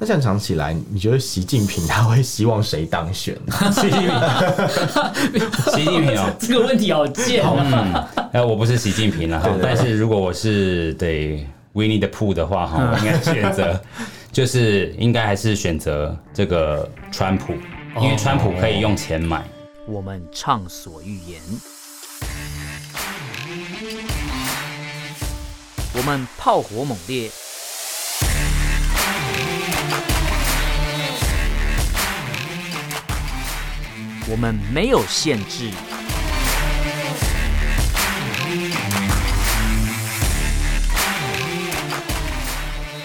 那这样讲起来，你觉得习近平他会希望谁当选？习近平，习近平哦，这个问题好贱啊！哎、嗯，我不是习近平了哈，但是如果我是对 Winnie the Pooh 的话哈，我应该选择，就是应该还是选择这个川普，因为川普可以用钱买。我们畅所欲言，我们炮火猛烈。我们没有限制。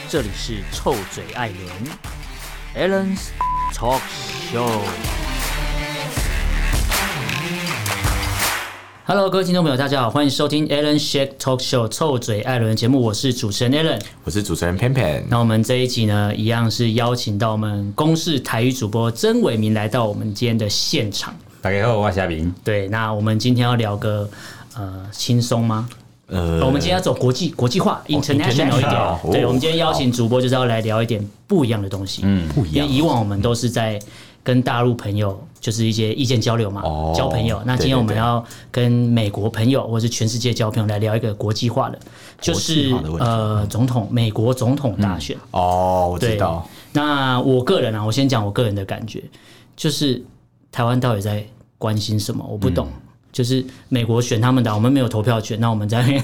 这里是臭嘴艾伦 Allen's Talk Show。Hello，各位听众朋友，大家好，欢迎收听 Allen Shake Talk Show 臭嘴艾伦节目，我是主持人 Allen，我是主持人 Pan Pan。那我们这一集呢，一样是邀请到我们公视台语主播曾伟明来到我们今天的现场。大家好，我是夏明。对，那我们今天要聊个呃轻松吗？呃，我们今天要走国际国际化，international 一点。哦、对，我们今天邀请主播就是要来聊一点不一样的东西。嗯，不一样。因为以往我们都是在跟大陆朋友。就是一些意见交流嘛，哦、交朋友。那今天我们要跟美国朋友或是全世界交朋友，来聊一个国际化的，就是呃，总统美国总统大选。嗯、哦，我知道。那我个人啊，我先讲我个人的感觉，就是台湾到底在关心什么？我不懂。嗯、就是美国选他们的，我们没有投票权，那我们在那边，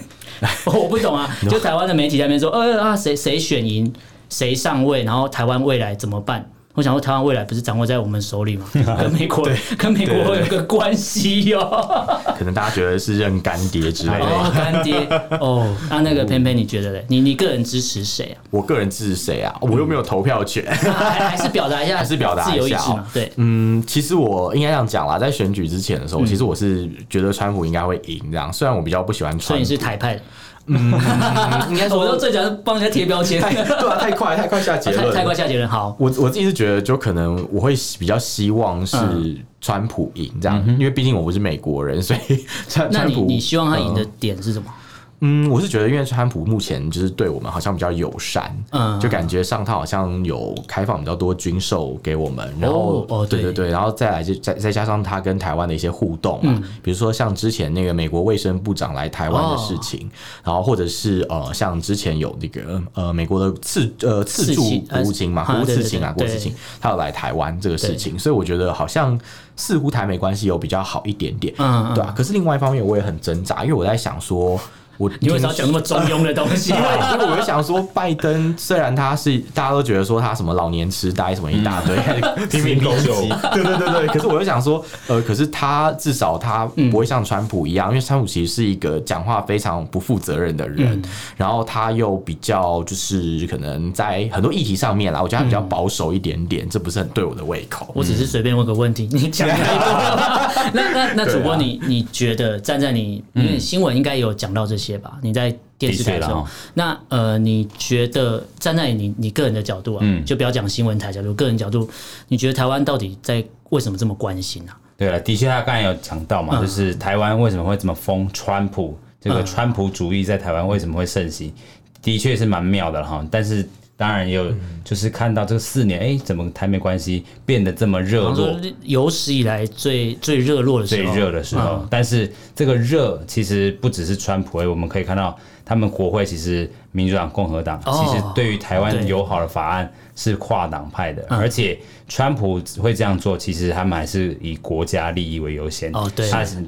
我不懂啊。就台湾的媒体在那边说，呃啊，谁谁选赢，谁上位，然后台湾未来怎么办？我想说，台湾未来不是掌握在我们手里吗？跟美国，跟美国会有个关系哟。可能大家觉得是认干爹之类的。哦，干爹哦。那那个偏偏你觉得嘞？你你个人支持谁啊？我个人支持谁啊？我又没有投票权，还是表达一下，还是表达自由意志嘛？对，嗯，其实我应该这样讲啦，在选举之前的时候，其实我是觉得川普应该会赢这样。虽然我比较不喜欢川普，所以你是台派的。嗯，应该说，我就最讲是帮人家贴标签，对啊，太快，太快下结论，太快下结论。好，我我自己是觉得，就可能我会比较希望是川普赢这样，因为毕竟我不是美国人，所以川川普，你希望他赢的点是什么？嗯，我是觉得，因为川普目前就是对我们好像比较友善，嗯，就感觉上他好像有开放比较多军售给我们，然后，哦，对对。对，然后再来就再再加上他跟台湾的一些互动嘛，比如说像之前那个美国卫生部长来台湾的事情，然后或者是呃，像之前有那个呃美国的次呃次助国务卿嘛，国务次卿啊，国务次卿，他有来台湾这个事情，所以我觉得好像似乎台美关系有比较好一点点，嗯，对啊。可是另外一方面，我也很挣扎，因为我在想说。我你为什么要讲那么中庸的东西？因为因为我就想说，拜登虽然他是大家都觉得说他什么老年痴呆什么一大堆，拼命攻击，对对对对。可是我就想说，呃，可是他至少他不会像川普一样，因为川普其实是一个讲话非常不负责任的人，然后他又比较就是可能在很多议题上面啦，我觉得他比较保守一点点，这不是很对我的胃口。我只是随便问个问题，你讲太多了。那那那主播，你你觉得站在你因为新闻应该有讲到这些。吧，你在电视台上，那呃，你觉得站在你你个人的角度啊，嗯，就不要讲新闻台角度，个人角度，你觉得台湾到底在为什么这么关心啊？对了，的确他刚才有讲到嘛，就是台湾为什么会这么疯川普，这个川普主义在台湾为什么会盛行，的确是蛮妙的哈，但是。当然也有，就是看到这四年，哎、欸，怎么台美关系变得这么热络？有史以来最最热络的时候，最热的时候。但是这个热其实不只是川普，哎，我们可以看到他们国会其实民主党、共和党其实对于台湾友好的法案是跨党派的，而且川普会这样做，其实他们还是以国家利益为优先。哦，对，他是。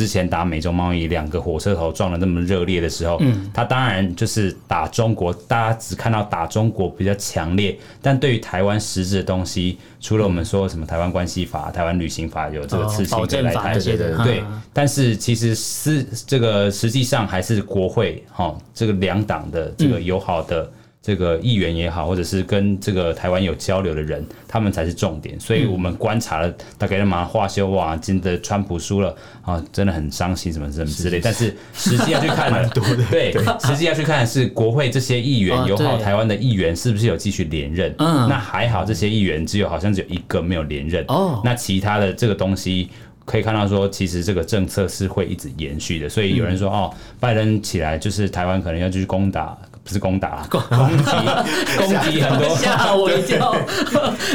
之前打美洲贸易两个火车头撞的那么热烈的时候，嗯，他当然就是打中国，大家只看到打中国比较强烈，但对于台湾实质的东西，除了我们说什么台湾关系法、台湾旅行法有这个刺青的来台的，对，但是其实是这个实际上还是国会哈，这个两党的这个友好的。这个议员也好，或者是跟这个台湾有交流的人，他们才是重点。所以我们观察了大概那么化修哇，真的川普输了啊，真的很伤心什么什么之类。但是实际要去看的，对，实际要去看的是国会这些议员友好台湾的议员是不是有继续连任？嗯，那还好，这些议员只有好像只有一个没有连任。哦，那其他的这个东西可以看到说，其实这个政策是会一直延续的。所以有人说哦，拜登起来就是台湾可能要继续攻打。不是攻打，攻击攻击很多，吓我一跳。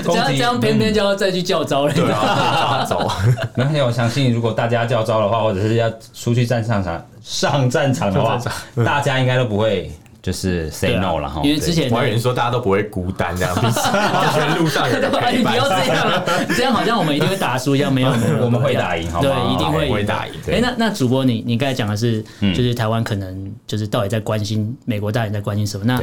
这样这样偏偏就要再去叫招了，对啊，走。没关系，我相信如果大家叫招的话，或者是要出去战上场上战场的话，大家应该都不会。就是 say no 了哈，因为之前我还以为说大家都不会孤单这样，完全 路上有人陪伴。你不要这样，这样好像我们一定会打输一样，没有，我们会打赢，好对，一定会打赢。哎，那那主播，你你刚才讲的是，就是台湾可能就是到底在关心美国，到底在关心什么？那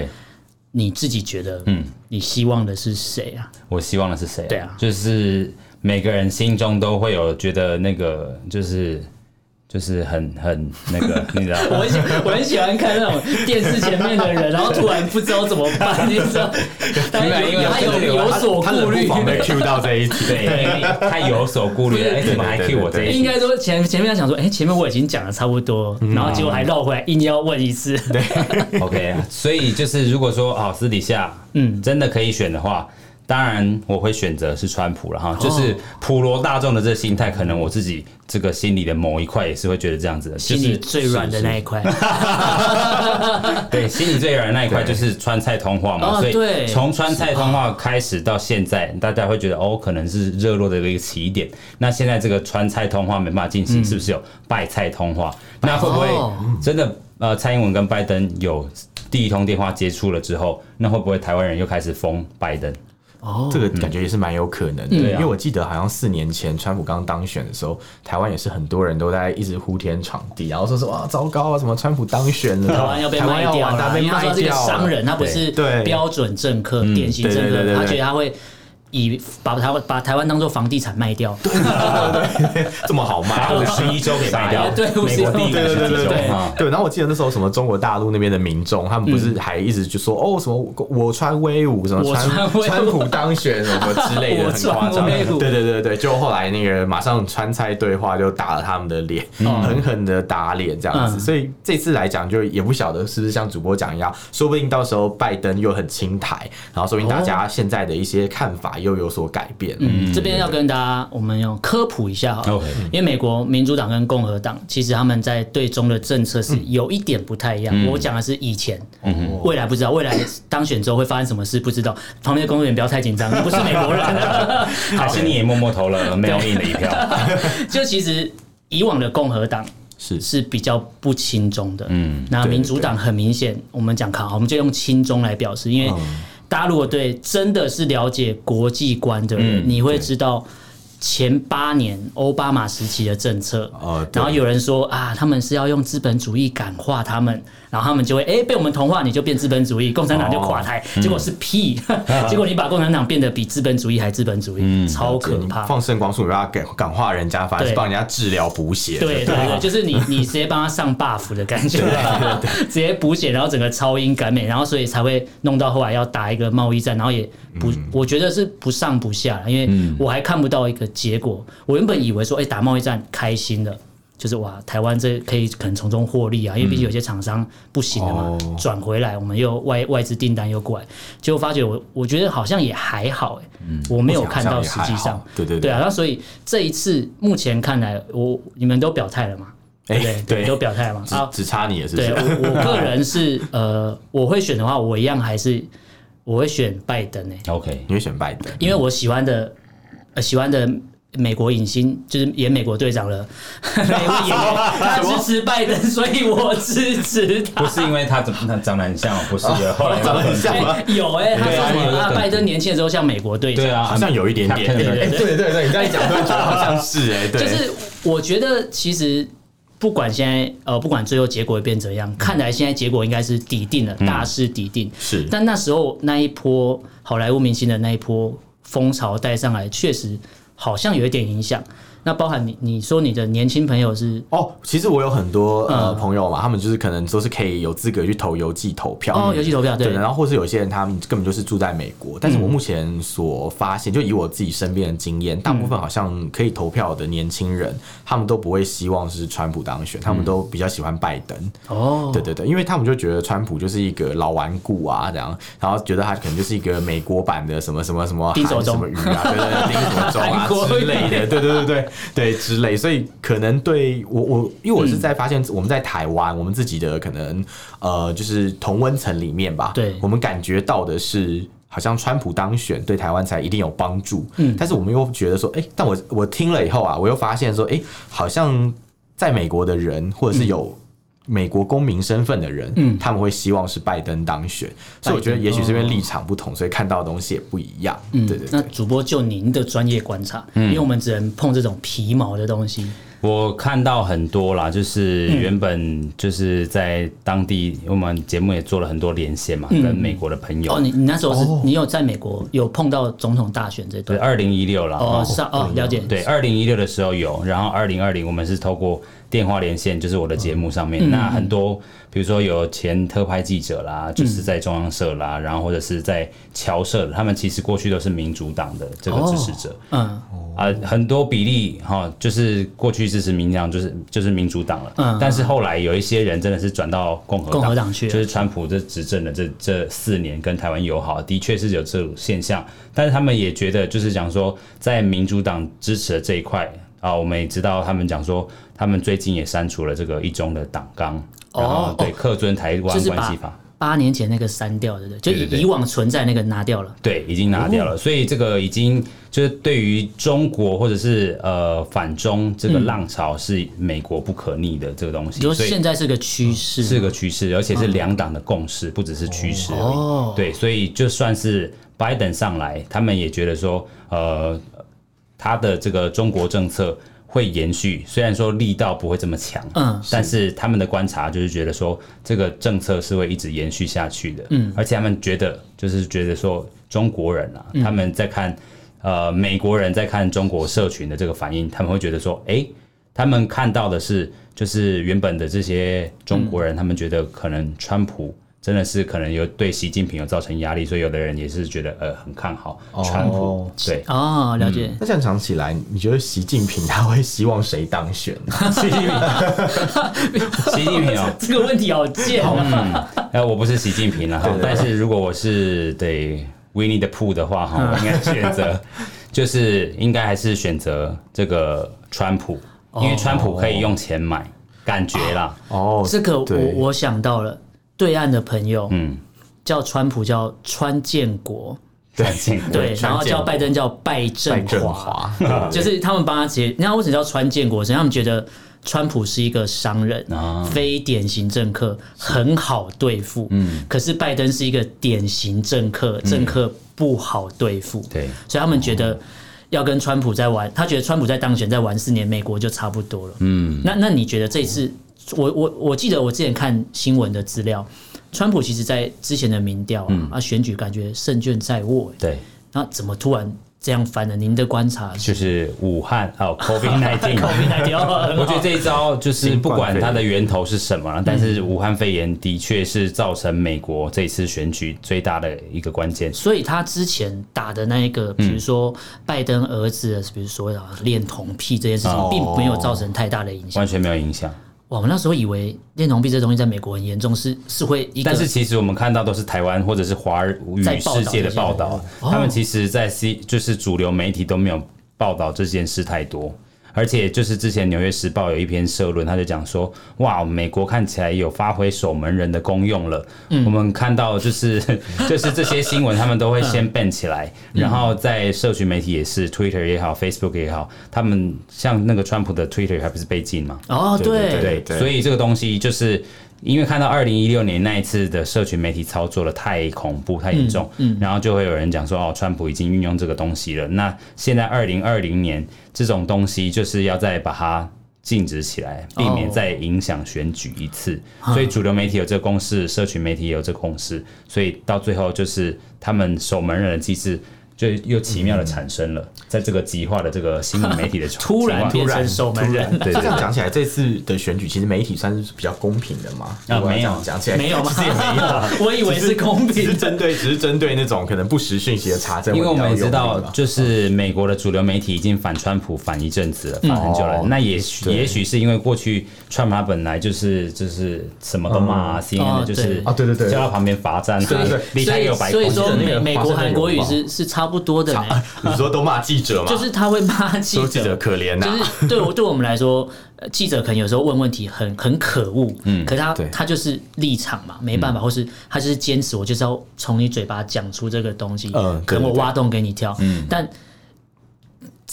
你自己觉得，嗯，你希望的是谁啊？我希望的是谁？对啊，就是每个人心中都会有觉得那个就是。就是很很那个，你知道吗？我很喜我很喜欢看那种电视前面的人，然后突然不知道怎么办，你知道？他有有所顾虑，没 Q 到这一题，对，他有所顾虑。哎，怎么还 Q 我这一题？应该说前前面要想说，哎，前面我已经讲的差不多，然后结果还绕回来，硬要问一次。对，OK，所以就是如果说哦，私底下嗯，真的可以选的话。当然，我会选择是川普了哈，就是普罗大众的这个心态，可能我自己这个心里的某一块也是会觉得这样子的，心里最软的那一块。对，心里最软的那一块就是川菜通话嘛，所以从川菜通话开始到现在，大家会觉得哦，可能是热络的一个起点。那现在这个川菜通话没办法进行，是不是有拜菜通话？那会不会真的呃，蔡英文跟拜登有第一通电话接触了之后，那会不会台湾人又开始封拜登？哦，这个感觉也是蛮有可能的，因为我记得好像四年前川普刚当选的时候，台湾也是很多人都在一直呼天抢地，然后说说哇糟糕啊，什么川普当选了，台湾要被卖掉了，因为他说这个商人，他不是标准政客、典型政客，他觉得他会。以把台湾把台湾当做房地产卖掉，对对对，这么好卖，五十一周给卖掉，对，美国第一对对对对对。然后我记得那时候什么中国大陆那边的民众，他们不是还一直就说哦什么我穿威武，什么川川普当选什么之类的，很夸张。对对对对，就后来那个马上川菜对话就打了他们的脸，狠狠的打脸这样子。所以这次来讲，就也不晓得是不是像主播讲一样，说不定到时候拜登又很清台，然后说不定大家现在的一些看法。又有所改变。嗯，这边要跟大家，我们要科普一下哈。因为美国民主党跟共和党，其实他们在对中的政策是有一点不太一样。我讲的是以前，未来不知道，未来当选之后会发生什么事不知道。旁边的工作人员不要太紧张，你 不是美国人，还是你也默默投了没有印的一票。就其实以往的共和党是是比较不亲中的，嗯，那民主党很明显，我们讲好，我们就用亲中来表示，因为。大家如果对真的是了解国际观的人，你会知道前八年奥巴马时期的政策。然后有人说啊，他们是要用资本主义感化他们。然后他们就会哎被我们同化，你就变资本主义，共产党就垮台。结果是屁，结果你把共产党变得比资本主义还资本主义，超可怕。放圣光术，然后感感化人家，反而是帮人家治疗补血。对对对，就是你你直接帮他上 buff 的感觉，直接补血，然后整个超英赶美，然后所以才会弄到后来要打一个贸易战，然后也不，我觉得是不上不下，因为我还看不到一个结果。我原本以为说，哎，打贸易战开心了。就是哇，台湾这可以可能从中获利啊，因为毕竟有些厂商不行了嘛，转、嗯、回来我们又外外资订单又过来，结果发觉我我觉得好像也还好哎，嗯、我没有看到实际上，对对啊，那所以这一次目前看来，我你们都表态了嘛？对不对？欸、对，都表态了嘛？啊，只差你也是，是。对，我我个人是呃，我会选的话，我一样还是我会选拜登哎。OK，你会选拜登，因为我喜欢的呃喜欢的。美国影星就是演美国队长了，美国演员他支持拜登，所以我支持他。不是因为他怎么他长得很像，不是的，后来长得很像吗？有哎，他说什么啊？拜登年轻的时候像美国队长，对啊，好像有一点点。对对对对，你这样一讲，突然觉得好像是哎。就是我觉得其实不管现在呃，不管最后结果会变怎样，看来现在结果应该是底定了，大势底定。是，但那时候那一波好莱坞明星的那一波风潮带上来，确实。好像有一点影响。那包含你，你说你的年轻朋友是哦，其实我有很多呃朋友嘛，他们就是可能都是可以有资格去投邮寄投票哦，邮寄投票对。然后或是有些人他们根本就是住在美国，但是我目前所发现，就以我自己身边的经验，大部分好像可以投票的年轻人，他们都不会希望是川普当选，他们都比较喜欢拜登。哦。对对对，因为他们就觉得川普就是一个老顽固啊这样，然后觉得他可能就是一个美国版的什么什么什么韩什么鱼啊，对对对，丁什么中啊 之类的，对对对对。对之类，所以可能对我我，因为我是在发现我们在台湾，我们自己的可能呃，就是同温层里面吧，对，我们感觉到的是。好像川普当选对台湾才一定有帮助，嗯，但是我们又觉得说，哎、欸，但我我听了以后啊，我又发现说，哎、欸，好像在美国的人或者是有美国公民身份的人，嗯，他们会希望是拜登当选，所以我觉得也许这边立场不同，所以看到的东西也不一样，嗯，对对，对。那主播就您的专业观察，嗯，因为我们只能碰这种皮毛的东西。我看到很多啦，就是原本就是在当地，我们节目也做了很多连线嘛，跟美国的朋友。哦，你你那时候是你有在美国有碰到总统大选这段？对，二零一六了。哦，是哦，了解。对，二零一六的时候有，然后二零二零我们是透过电话连线，就是我的节目上面，那很多。比如说有前特派记者啦，就是在中央社啦，嗯、然后或者是在侨社，他们其实过去都是民主党的这个支持者，哦、嗯。啊，很多比例哈，就是过去支持民党就是就是民主党了，嗯，但是后来有一些人真的是转到共和党，共和党去，就是川普这执政的这这四年跟台湾友好，的确是有这种现象，但是他们也觉得就是讲说，在民主党支持的这一块啊，我们也知道他们讲说，他们最近也删除了这个一中的党纲。然后，对，客尊台湾关系法，八年前那个删掉的，对，就以以往存在那个拿掉了，对，已经拿掉了，所以这个已经就是对于中国或者是呃反中这个浪潮是美国不可逆的这个东西，就现在是个趋势，是个趋势，而且是两党的共识，不只是趋势而已，对，所以就算是拜登上来，他们也觉得说，呃，他的这个中国政策。会延续，虽然说力道不会这么强，嗯，但是他们的观察就是觉得说这个政策是会一直延续下去的，嗯，而且他们觉得就是觉得说中国人啊，他们在看呃美国人在看中国社群的这个反应，他们会觉得说，哎，他们看到的是就是原本的这些中国人，他们觉得可能川普。真的是可能有对习近平有造成压力，所以有的人也是觉得呃很看好川普。哦、对哦，了解。嗯、那这样讲起来，你觉得习近平他会希望谁当选？习近平，习近平哦，这个问题好贱啊！哎、嗯，我不是习近平了哈，但是如果我是对 Winnie the Pooh 的话哈，我应该选择 就是应该还是选择这个川普，因为川普可以用钱买，感觉啦。哦，这个我我想到了。对岸的朋友，嗯，叫川普叫川建国，对对，然后叫拜登叫拜振华，就是他们帮他解。你看为什么叫川建国？是他们觉得川普是一个商人，非典型政客，很好对付。嗯，可是拜登是一个典型政客，政客不好对付。对，所以他们觉得要跟川普在玩，他觉得川普在当选在玩四年，美国就差不多了。嗯，那那你觉得这次？我我我记得我之前看新闻的资料，川普其实在之前的民调啊，嗯、啊选举感觉胜券在握。对，那怎么突然这样翻了？您的观察是？就是武汉哦，COVID-19，COVID-19，我觉得这一招就是不管它的源头是什么，但是武汉肺炎的确是造成美国这次选举最大的一个关键。所以他之前打的那一个，比如说拜登儿子，比如说恋童癖这件事情，并没有造成太大的影响，完全没有影响。我们那时候以为恋童癖这东西在美国很严重，是是会一个，但是其实我们看到都是台湾或者是华语世界的报道，他们其实，在 C 就是主流媒体都没有报道这件事太多。而且就是之前《纽约时报》有一篇社论，他就讲说：“哇，美国看起来有发挥守门人的功用了。嗯”我们看到就是 就是这些新闻，他们都会先 ban 起来，嗯、然后在社群媒体也是，Twitter 也好，Facebook 也好，他们像那个川普的 Twitter 还不是被禁吗？哦，对对对，对，所以这个东西就是。因为看到二零一六年那一次的社群媒体操作的太恐怖、太严重，嗯，嗯，然后就会有人讲说，哦，川普已经运用这个东西了。那现在二零二零年这种东西就是要再把它禁止起来，避免再影响选举一次。哦，所以主流媒体有这个共识，社群媒体也有这个共识，所以到最后就是他们守门人的机制。就又奇妙的产生了，在这个极化的这个新闻媒体的 突然变成守门人。对，这样讲起来，这次的选举其实媒体算是比较公平的嘛？啊，没有讲起来没有吗？没有，我以为是公平，是针对，只是针对那种可能不实讯息的查证。因为我们也知道，就是美国的主流媒体已经反川普反一阵子了，反很久了。那也许也许是因为过去川普他本来就是就是什么都骂，CNN 就是啊，对对对，叫他旁边罚站，对对对，离开有白宫。所以说美美国韩国语是是差。不多的呢。你说都骂记者吗？就是他会骂记者，记者可怜呐。就是对我对我们来说，记者可能有时候问问题很很可恶，嗯，可是他他就是立场嘛，没办法，或是他就是坚持，我就是要从你嘴巴讲出这个东西，嗯，可能我挖洞给你跳，嗯，但。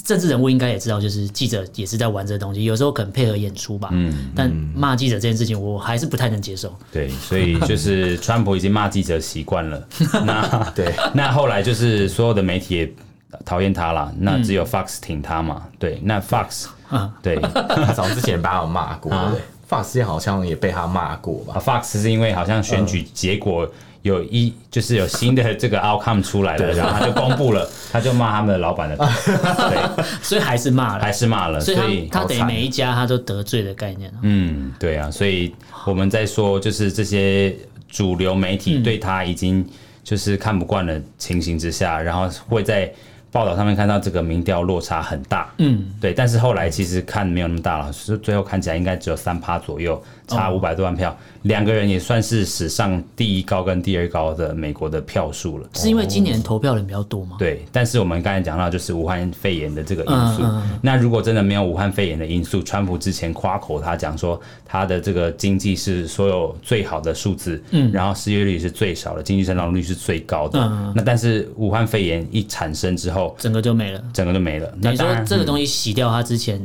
政治人物应该也知道，就是记者也是在玩这个东西，有时候可能配合演出吧。嗯，但骂记者这件事情，我还是不太能接受。对，所以 就是川普已经骂记者习惯了。那对，那后来就是所有的媒体也讨厌他了，那只有 Fox 挺他嘛。对，那 Fox，嗯，对，他 早之前把我骂过，对，Fox 好像也被他骂过吧。Fox 是因为好像选举结果。有一就是有新的这个 outcome 出来了，然后他就公布了，他就骂他们的老板的，对，所以还是骂了，还是骂了，所以他等于每一家他都得罪的概念。嗯，对啊，所以我们在说就是这些主流媒体对他已经就是看不惯的情形之下，然后会在。报道上面看到这个民调落差很大，嗯，对，但是后来其实看没有那么大了，是最后看起来应该只有三趴左右，差五百多万票，两、哦、个人也算是史上第一高跟第二高的美国的票数了。是因为今年投票人比较多吗？对，但是我们刚才讲到就是武汉肺炎的这个因素，嗯嗯、那如果真的没有武汉肺炎的因素，川普之前夸口他讲说他的这个经济是所有最好的数字，嗯，然后失业率是最少的，经济增长率是最高的，嗯、那但是武汉肺炎一产生之后。整个就没了，整个就没了。你说这个东西洗掉，它之前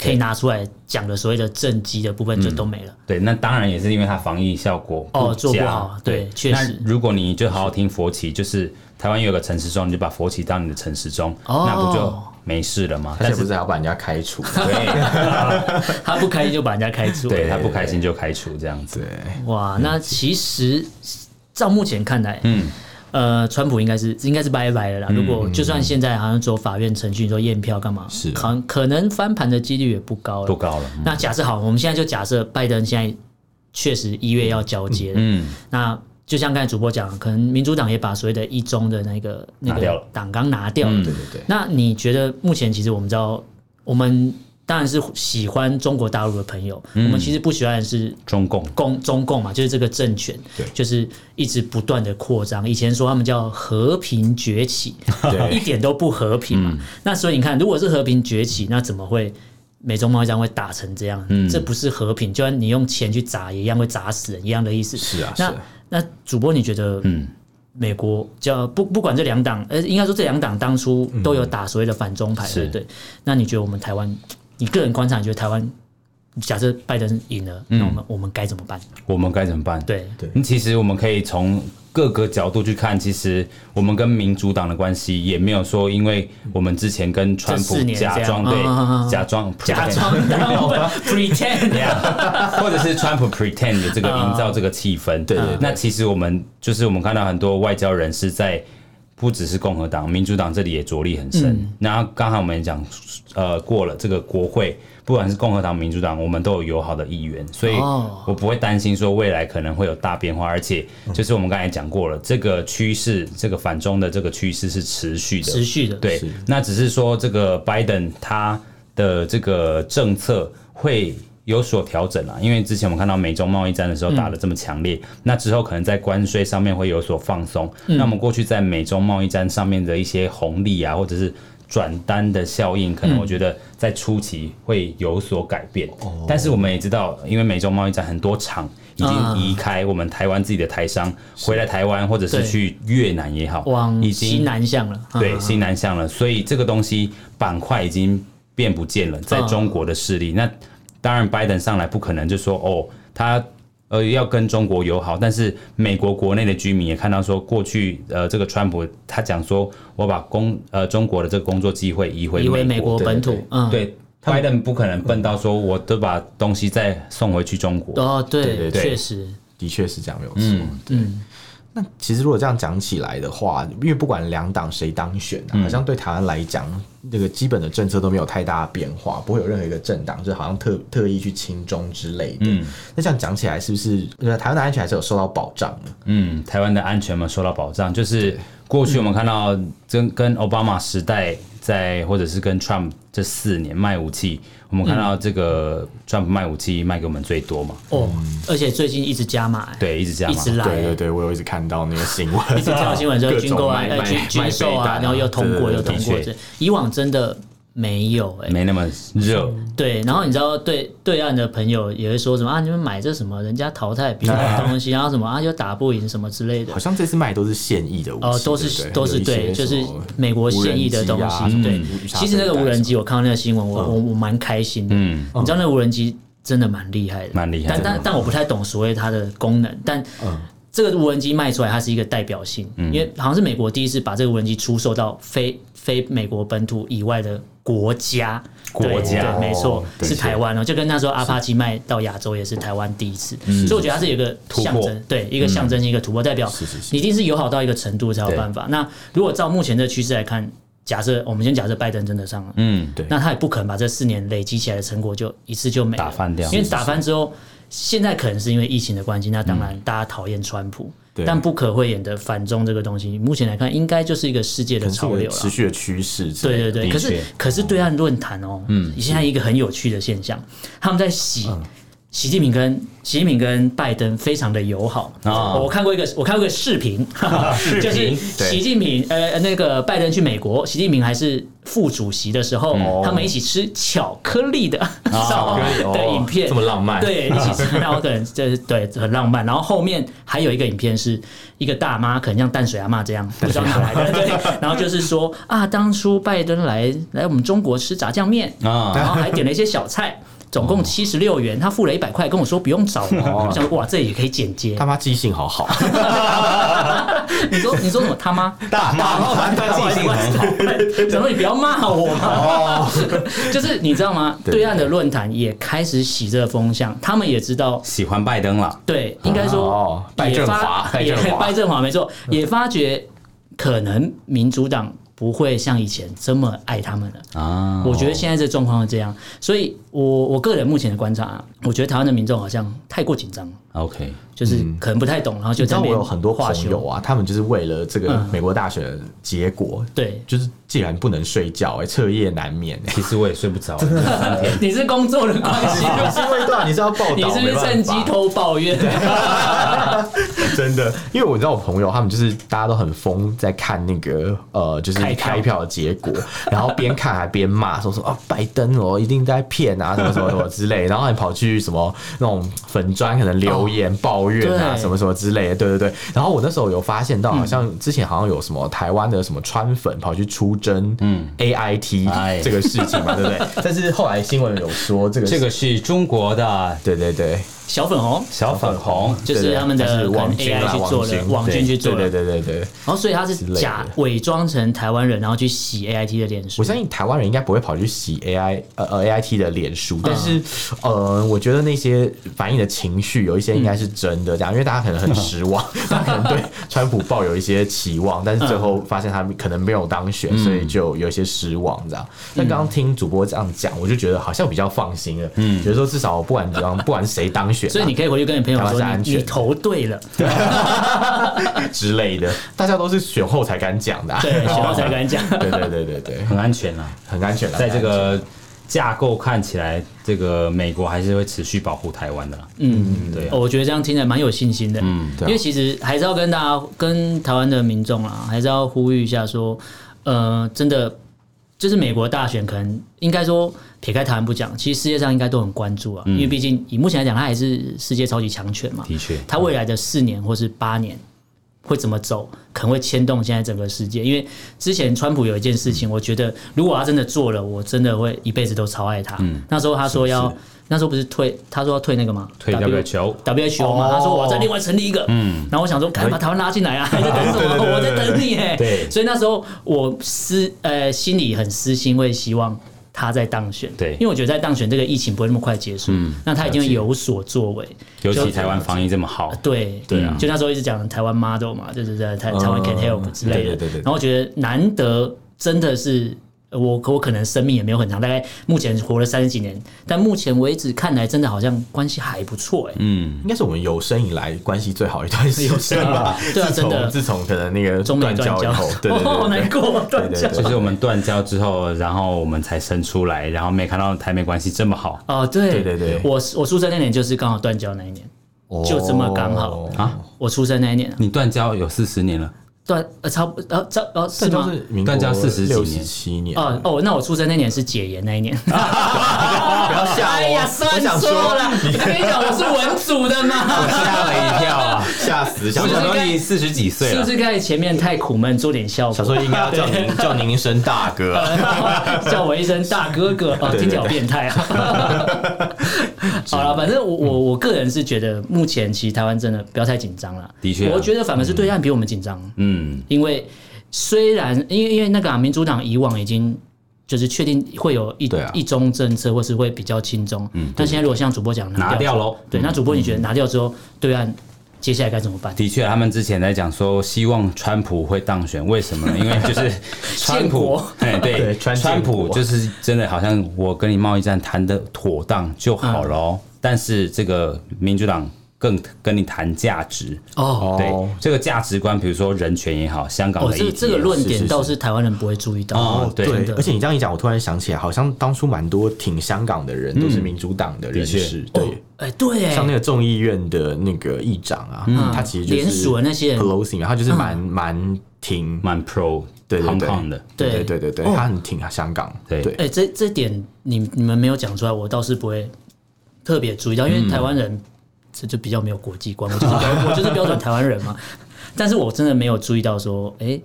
可以拿出来讲的所谓的政绩的部分就都没了。嗯、对，那当然也是因为它防疫效果哦做不好。对，确实。那如果你就好好听佛旗，就是台湾有个陈时中，你就把佛旗当你的陈时中，哦、那不就没事了吗？但是不是还要把人家开除？对，他不开心就把人家开除，对他不开心就开除这样子。哇，那其实照目前看来，嗯。呃，川普应该是应该是拜拜了啦。如果就算现在好像走法院程序，你说验票干嘛？是可可能翻盘的几率也不高了。不高了。那假设好，我们现在就假设拜登现在确实一月要交接。嗯。那就像刚才主播讲，可能民主党也把所谓的一中的那个那个党纲拿掉了。对对对。那你觉得目前其实我们知道我们。当然是喜欢中国大陆的朋友，嗯、我们其实不喜欢的是中共，共中共嘛，就是这个政权，对就是一直不断的扩张。以前说他们叫和平崛起，对 一点都不和平嘛。嗯、那所以你看，如果是和平崛起，那怎么会美中贸易战会打成这样？嗯、这不是和平，就算你用钱去砸，也一样会砸死人，一样的意思。是啊，那是那主播，你觉得，嗯，美国叫不不管这两党，呃，应该说这两党当初都有打所谓的反中牌，对不对？那你觉得我们台湾？你个人观察，你觉得台湾假设拜登赢了，那我们我们该怎么办？我们该怎么办？对对，其实我们可以从各个角度去看，其实我们跟民主党的关系也没有说，因为我们之前跟川普假装对假装 假装 pretend，或者是川普 pretend 的这个营造这个气氛，对对。那其实我们就是我们看到很多外交人士在。不只是共和党，民主党这里也着力很深。嗯、然后刚才我们也讲，呃，过了这个国会，不管是共和党、民主党，我们都有友好的议员，所以我不会担心说未来可能会有大变化。而且就是我们刚才讲过了，这个趋势，这个反中的这个趋势是持续的，持续的。对，那只是说这个拜登他的这个政策会。有所调整了，因为之前我们看到美中贸易战的时候打的这么强烈，嗯、那之后可能在关税上面会有所放松。嗯、那我们过去在美中贸易战上面的一些红利啊，或者是转单的效应，可能我觉得在初期会有所改变。嗯、但是我们也知道，因为美中贸易战很多厂已经移开，我们台湾自己的台商回来台湾，或者是去越南也好，已经西南向了。对，西南向了，所以这个东西板块已经变不见了，在中国的势力、嗯、那。当然，拜登上来不可能就说哦，他呃要跟中国友好，但是美国国内的居民也看到说，过去呃这个川普他讲说，我把工呃中国的这个工作机会移回移回美国本土，嗯，对，拜登不可能笨到说我都把东西再送回去中国。哦，对对对，确实。的确是这样，没有错，嗯。那其实如果这样讲起来的话，因为不管两党谁当选啊，好像对台湾来讲，这个基本的政策都没有太大的变化，不会有任何一个政党就好像特特意去亲中之类的。嗯，那这样讲起来，是不是台湾的安全还是有受到保障的？嗯，台湾的安全嘛，受到保障，就是过去我们看到跟跟奥巴马时代在或者是跟 Trump 这四年卖武器，我们看到这个 Trump 卖武器卖给我们最多嘛？哦，而且最近一直加码，对，一直加码，一直来，对对对，我有一直看到那个新闻，一直看到新闻就是军购啊、军军售啊，然后又通过又通过，以往真的。没有哎、欸，没那么热。对，然后你知道对对岸的朋友也会说什么啊？你们买这什么？人家淘汰别的 东西，然后什么啊？又打不赢什么之类的。好像这次卖都是现役的武器哦，都是都是对，就是美国现役的东西。对，其实那个无人机，我看到那个新闻，我我我蛮开心的。嗯，你知道那个无人机真的蛮厉害的，蛮厉害。但但但我不太懂所谓它的功能，但这个无人机卖出来，它是一个代表性，因为好像是美国第一次把这个无人机出售到非非美国本土以外的。国家，国家，对，没错，是台湾哦，就跟那时候阿帕奇卖到亚洲也是台湾第一次，所以我觉得它是有一个象征，对，一个象征性一个突破，代表你一定是友好到一个程度才有办法。那如果照目前的趋势来看，假设我们先假设拜登真的上了，嗯，对，那他也不可能把这四年累积起来的成果就一次就没打翻掉，因为打翻之后，现在可能是因为疫情的关系，那当然大家讨厌川普。但不可讳言的反中这个东西，目前来看应该就是一个世界的潮流了，持续的趋势。对对对，可是可是对岸论坛哦，嗯，现在一个很有趣的现象，他们在洗。习近平跟习近平跟拜登非常的友好。啊。我看过一个，我看过一个视频，就是习近平呃那个拜登去美国，习近平还是副主席的时候，他们一起吃巧克力的 的影片，这么浪漫，对，一起吃，然后可能 就是对很浪漫。然后后面还有一个影片是一个大妈，可能像淡水阿嬷这样，不知道哪来的，对，然后就是说啊，当初拜登来来我们中国吃炸酱面，然后还点了一些小菜。总共七十六元，他付了一百块，跟我说不用找。我想说哇，这也可以剪接。他妈记性好好。你说你说什么？他妈大妈记性很好。怎么你不要骂我嘛？就是你知道吗？对岸的论坛也开始洗这个风向，他们也知道喜欢拜登了。对，应该说拜振华，也拜振华没错，也发觉可能民主党。不会像以前这么爱他们了啊！我觉得现在这状况是这样，所以我我个人目前的观察啊，我觉得台湾的民众好像太过紧张。OK，就是可能不太懂，然后就在那边。我有很多朋友啊，他们就是为了这个美国大选的结果，对，就是既然不能睡觉，哎，彻夜难眠。其实我也睡不着，你是工作的关系，不是因为对啊，你是要报道，你是不是趁机偷抱怨？真的，因为我知道我朋友他们就是大家都很疯，在看那个呃，就是开票的结果，然后边看还边骂，说说啊，拜登哦，一定在骗啊，什么什么什么之类，然后还跑去什么那种粉砖可能留。留言抱怨啊，什么什么之类的，对对对。然后我那时候有发现到，好像之前好像有什么台湾的什么川粉跑去出征，嗯，A I T 这个事情嘛，对不对？但是后来新闻有说，这个这个是中国的，对对对。小粉红，小粉红就是他们的网军去做的，网军去做的，对对对对。然后所以他是假伪装成台湾人，然后去洗 A I T 的脸书。我相信台湾人应该不会跑去洗 A I 呃呃 A I T 的脸书，但是呃，我觉得那些反映的情绪有一些应该是真的，这样，因为大家可能很失望，大家可能对川普抱有一些期望，但是最后发现他可能没有当选，所以就有一些失望，这样。但刚刚听主播这样讲，我就觉得好像比较放心了，嗯，觉得说至少不管怎样，不管谁当选。所以你可以回去跟你朋友说，你你投对了。之类的，大家都是选后才敢讲的，对，选后才敢讲，对对对对对，很安全啊，很安全。在这个架构看起来，这个美国还是会持续保护台湾的。嗯，对，我觉得这样听起来蛮有信心的。嗯，因为其实还是要跟大家、跟台湾的民众啊，还是要呼吁一下，说，呃，真的。就是美国大选，可能应该说撇开台湾不讲，其实世界上应该都很关注啊，因为毕竟以目前来讲，它还是世界超级强权嘛。的确，它未来的四年或是八年会怎么走，可能会牵动现在整个世界。因为之前川普有一件事情，我觉得如果他真的做了，我真的会一辈子都超爱他。那时候他说要。那时候不是退，他说要退那个吗？退 WHO，WHO 嘛。他说我要再另外成立一个。嗯。然后我想说，赶快把台湾拉进来啊！还在等什么？我在等你哎。对。所以那时候我私呃心里很私心，会希望他在当选。对。因为我觉得在当选，这个疫情不会那么快结束。嗯。那他已经有所作为。尤其台湾防疫这么好。对对啊。就那时候一直讲台湾 model 嘛，就是在台台湾 can help 之类的。对对对。然后我觉得难得真的是我我可能生命也没有很长，大概目前活了三十几年，但目前为止看来真的好像关系还不错哎。嗯，应该是我们有生以来关系最好一段时间吧。对啊，真的。自从可能那个中断交以后，对对对，好难过断交。就是我们断交之后，然后我们才生出来，然后没看到台美关系这么好。哦，对对对对，我我出生那年就是刚好断交那一年，就这么刚好啊！我出生那一年，你断交有四十年了。断呃，差不呃，这呃是吗？断交四十几七年哦哦，那我出生那年是解严那一年。不要吓我！哎呀，算错了。我跟你讲，我是文组的嘛。我吓了一跳啊，吓死！我想说你四十几岁了，是不是在前面太苦闷，做点效果？想说应该要叫您叫您一声大哥，叫我一声大哥哥哦，听起来好变态啊。好了，反正我我我个人是觉得，目前其实台湾真的不要太紧张了。的确，我觉得反而是对岸比我们紧张。嗯。嗯，因为虽然因为因为那个、啊、民主党以往已经就是确定会有一、啊、一中政策，或是会比较轻中，嗯，但现在如果像主播讲拿掉喽，对，那主播你觉得拿掉之后，对岸接下来该怎么办？的确，他们之前在讲说希望川普会当选，为什么呢？因为就是川普，哎对，对，川普就是真的好像我跟你贸易战谈的妥当就好了，嗯、但是这个民主党。更跟你谈价值。哦，对这个价值观，比如说人权也好，香港的议题，这个论点倒是台湾人不会注意到。哦。对，而且你这样一讲，我突然想起来，好像当初蛮多挺香港的人都是民主党的人士，对，哎，对，像那个众议院的那个议长啊，他其实就是联署的那些 Pelosi，他就是蛮蛮挺蛮 pro 对的，对对。对对对，他很挺香港，对。对。哎，这这点你你们没有讲出来，我倒是不会特别注意到，因为台湾人。这就比较没有国际观，我就是标 我就是标准台湾人嘛。但是我真的没有注意到说，哎，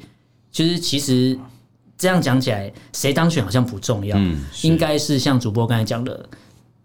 就是其实这样讲起来，谁当选好像不重要，嗯，应该是像主播刚才讲的，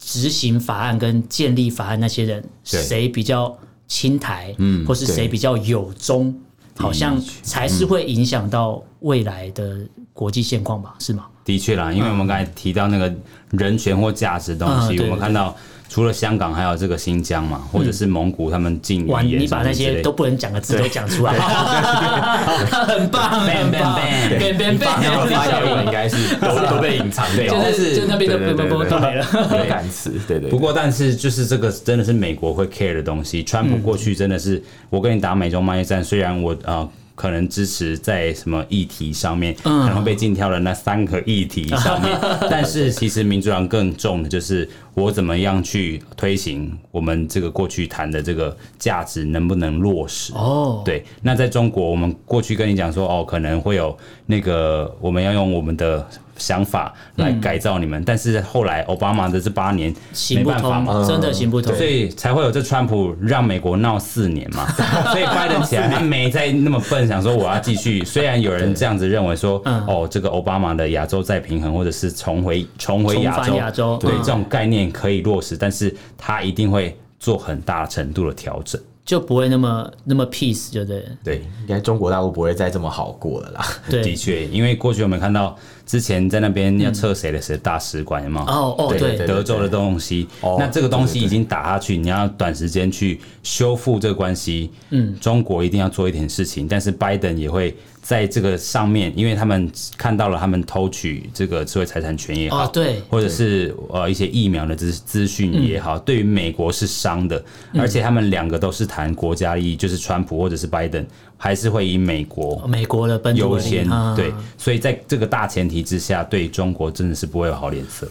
执行法案跟建立法案那些人，谁比较亲台，嗯，或是谁比较有中，好像才是会影响到未来的国际现况吧？是吗？的确啦，因为我们刚才提到那个人权或价值的东西，我们看到。除了香港，还有这个新疆嘛，或者是蒙古，他们禁语，你把那些都不能讲的字都讲出来，很棒，很棒，边边边，然后发现我应该是都都被隐藏掉，就是就那边的边边边都没了，敏感词，对对。不过，但是就是这个真的是美国会 care 的东西。川普过去真的是，我跟你打美中贸易战，虽然我啊。可能支持在什么议题上面，可能被禁跳的那三个议题上面，但是其实民主党更重的就是我怎么样去推行我们这个过去谈的这个价值能不能落实？哦，对。那在中国，我们过去跟你讲说，哦，可能会有那个我们要用我们的。想法来改造你们，嗯、但是后来奥巴马的这八年行不通嘛，真的行不通，所以才会有这川普让美国闹四年嘛。所以拜登起来他没再那么笨，想说我要继续。虽然有人这样子认为说，哦，这个奥巴马的亚洲再平衡或者是重回重回亚洲，亚洲对这种概念可以落实，但是他一定会做很大程度的调整。就不会那么那么 peace，就对？对，应该中国大陆不会再这么好过了啦。对，的确，因为过去我们看到之前在那边要撤谁的谁大使馆有吗，哦哦，对，德州的东西，那这个东西已经打下去，你要短时间去修复这个关系，嗯，中国一定要做一点事情，但是拜登也会。在这个上面，因为他们看到了他们偷取这个智慧财产权也好，哦、对，或者是呃一些疫苗的资资讯也好，嗯、对于美国是伤的，而且他们两个都是谈国家利益，就是川普或者是拜登，还是会以美国美国的优先，对，所以在这个大前提之下，对中国真的是不会有好脸色。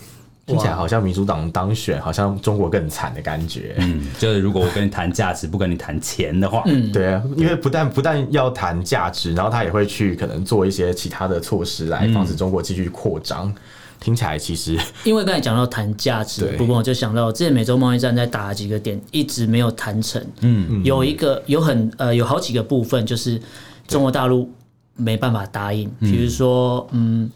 听起来好像民主党当选，好像中国更惨的感觉。嗯，就是如果我跟你谈价值，不跟你谈钱的话，嗯，对啊，因为不但不但要谈价值，然后他也会去可能做一些其他的措施来防止中国继续扩张。嗯、听起来其实，因为刚才讲到谈价值，不过我就想到之前美洲贸易战在打几个点一直没有谈成。嗯嗯，有一个有很呃有好几个部分，就是中国大陆没办法答应，对比如说嗯。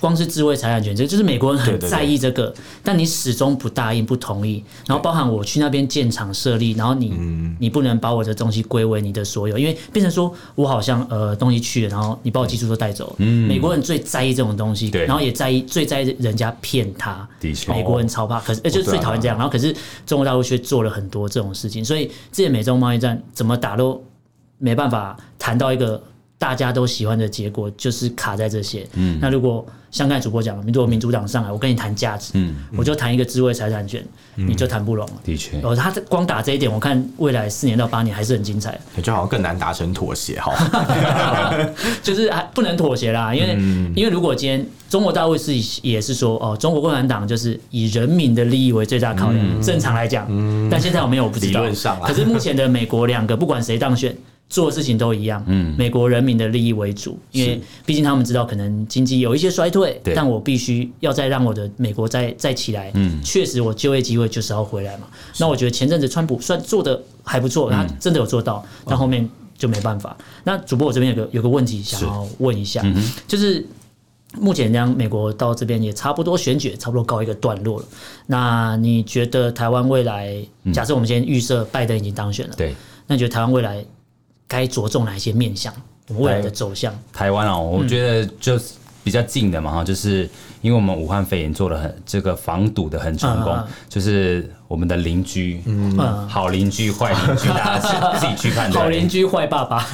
光是智慧财产权，这就是美国人很在意这个，但你始终不答应、不同意，然后包含我去那边建厂设立，然后你、嗯、你不能把我的东西归为你的所有，因为变成说我好像呃东西去了，然后你把我技术都带走。嗯、美国人最在意这种东西，对。然后也在意最在意人家骗他。的确，美国人超怕，可是呃就是最讨厌这样，然后可是中国大陆却做了很多这种事情，所以这些美中贸易战怎么打都没办法谈到一个。大家都喜欢的结果就是卡在这些。嗯，那如果像刚才主播讲，如果民主党上来，我跟你谈价值，嗯，我就谈一个智慧财产权，你就谈不拢了。的确，哦，他光打这一点，我看未来四年到八年还是很精彩。就好像更难达成妥协哈，就是还不能妥协啦，因为因为如果今天中国大陆是也是说哦，中国共产党就是以人民的利益为最大考量，正常来讲，但现在我没有不知道，可是目前的美国两个不管谁当选。做的事情都一样，嗯，美国人民的利益为主，因为毕竟他们知道可能经济有一些衰退，但我必须要再让我的美国再再起来，嗯，确实我就业机会就是要回来嘛。那我觉得前阵子川普算做的还不错，他真的有做到，但后面就没办法。那主播我这边有个有个问题想要问一下，嗯就是目前这样美国到这边也差不多选举差不多告一个段落了，那你觉得台湾未来，假设我们先预设拜登已经当选了，对，那你觉得台湾未来？该着重哪一些面向？我们未来的走向？台湾啊，我觉得就是比较近的嘛，哈，就是因为我们武汉肺炎做的很这个防堵的很成功，就是。我们的邻居，嗯，好邻居、坏邻居，大家 自己去看。好邻居、坏爸爸，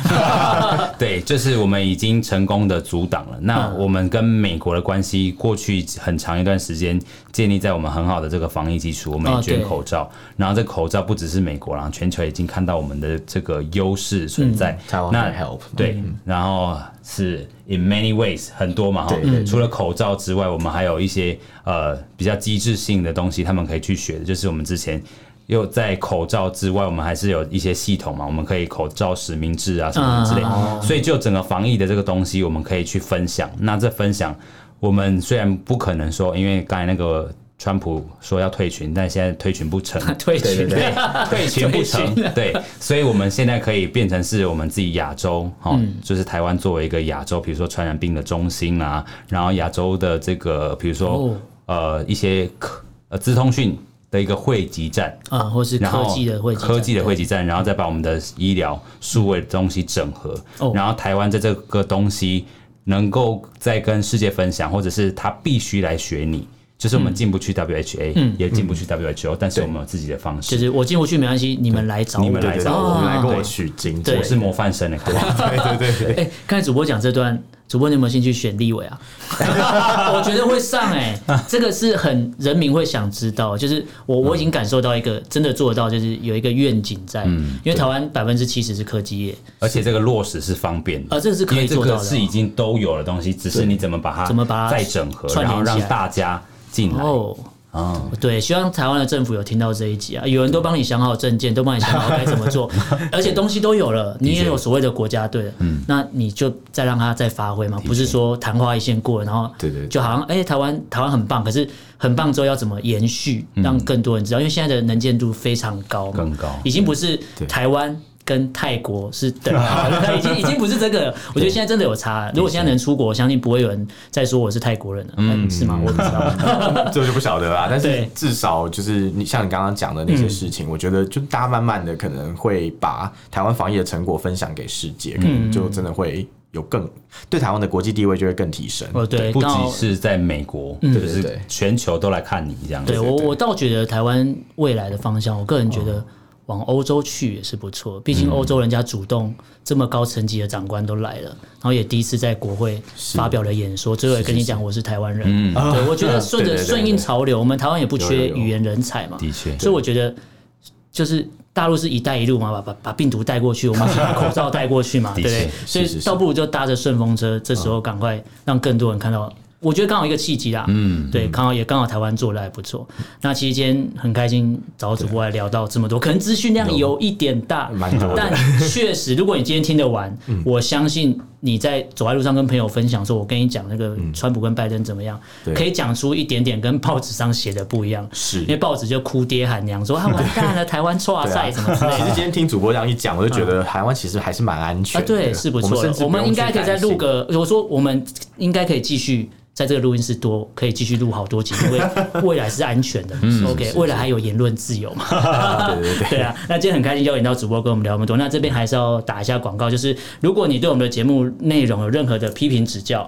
对，就是我们已经成功的阻挡了。那我们跟美国的关系，过去很长一段时间建立在我们很好的这个防疫基础，我们也捐口罩。然后这口罩不只是美国啦，全球已经看到我们的这个优势存在。那 help 对，然后是 in many ways 很多嘛哈，除了口罩之外，我们还有一些呃比较机制性的东西，他们可以去学的，就是我们。之前又在口罩之外，我们还是有一些系统嘛，我们可以口罩实名制啊什么之类，所以就整个防疫的这个东西，我们可以去分享。那这分享，我们虽然不可能说，因为刚才那个川普说要退群，但现在退群不成，退群对，退群不成，对，所以我们现在可以变成是我们自己亚洲，哈，就是台湾作为一个亚洲，比如说传染病的中心啊，然后亚洲的这个，比如说呃一些科呃资通讯。的一个汇集站。啊，或是科技的汇科技的汇集站，然后再把我们的医疗数位的东西整合，然后台湾在这个东西能够再跟世界分享，或者是他必须来学你，就是我们进不去 WHA，也进不去 WHO，但是我们有自己的方式。就是我进不去没关系，你们来找我，你们来找我，来跟我取经，我是模范生的，对对对对。哎，刚才主播讲这段。主播，你有没有兴趣选立委啊？我觉得会上哎、欸，这个是很人民会想知道。就是我我已经感受到一个真的做得到，就是有一个愿景在。嗯，因为台湾百分之七十是科技业，而且这个落实是方便的。啊，这个是可以做到的，是已经都有的东西，只是你怎么把它怎么把它再整合，然后让大家进来。哦，对，希望台湾的政府有听到这一集啊，有人都帮你想好证件，都帮你想好该怎么做，而且东西都有了，你也有所谓的国家队了，嗯，那你就再让他再发挥嘛，不是说昙花一现过，然后对对，就好像哎，台湾台湾很棒，可是很棒之后要怎么延续，让更多人知道，因为现在的能见度非常高，更高，已经不是台湾。跟泰国是等号，已经已经不是这个了。我觉得现在真的有差。如果现在能出国，我相信不会有人再说我是泰国人了。嗯，是吗？我不知道，这就不晓得啦。但是至少就是你像你刚刚讲的那些事情，我觉得就大家慢慢的可能会把台湾防疫的成果分享给世界，可能就真的会有更对台湾的国际地位就会更提升。哦，对，不只是在美国，就是全球都来看你这样。对我，我倒觉得台湾未来的方向，我个人觉得。往欧洲去也是不错，毕竟欧洲人家主动这么高层级的长官都来了，然后也第一次在国会发表了演说，最后也跟你讲我是台湾人。嗯，对，我觉得 顺着顺应潮流，我们台湾也不缺语言人才嘛。的确，所以我觉得就是大陆是一带一路嘛，把把把病毒带过去，我们把口罩带过去嘛，对不对？所以倒不如就搭着顺风车，这时候赶快让更多人看到。我觉得刚好一个契机啦，嗯，对，刚好也刚好台湾做的还不错。那其实今天很开心找主播来聊到这么多，可能资讯量有一点大，但确实，如果你今天听得完，我相信你在走在路上跟朋友分享说，我跟你讲那个川普跟拜登怎么样，可以讲出一点点跟报纸上写的不一样，是。因为报纸就哭爹喊娘说啊完蛋了，台湾挫赛 什么之类的。其实今天听主播这样一讲，我就觉得台湾其实还是蛮安全的，对，是不错的。我们应该可以再录个，我说我们应该可以继续。在这个录音室多可以继续录好多集，因为 未来是安全的。OK，未来还有言论自由嘛？对 对对，对啊。那今天很开心邀请到主播跟我们聊那么多。那这边还是要打一下广告，就是如果你对我们的节目内容有任何的批评指教，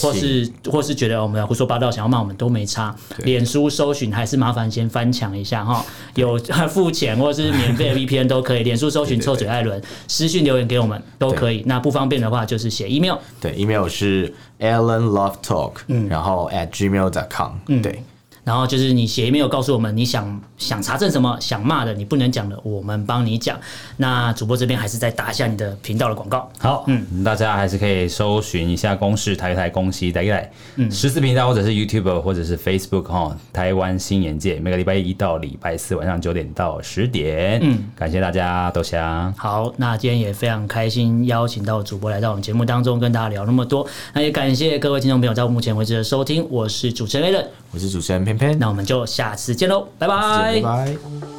或是或是觉得我们要胡说八道，想要骂我们都没差。脸书搜寻还是麻烦先翻墙一下哈，有 付钱或是免费的 VPN 都可以。脸书搜寻臭嘴艾伦，私讯留言给我们都可以。那不方便的话就是写 email，对，email 是 allenlovetalk，嗯，然后 at gmail.com，嗯，对。然后就是你写 email 告诉我们你想想查证什么，想骂的你不能讲的，我们帮你讲。那主播这边还是再打一下你的频道的广告。好，嗯，大家还是可以搜寻一下公视台台公西台台，嗯，十四频道或者是 YouTube 或者是 Facebook 哈，台湾新眼界，每个礼拜一到礼拜四晚上九点到十点。嗯，感谢大家，豆香。好，那今天也非常开心邀请到主播来到我们节目当中跟大家聊那么多，那也感谢各位听众朋友到目前为止的收听，我是主持人 Allen，我是主持人那我们就下次见喽，拜拜。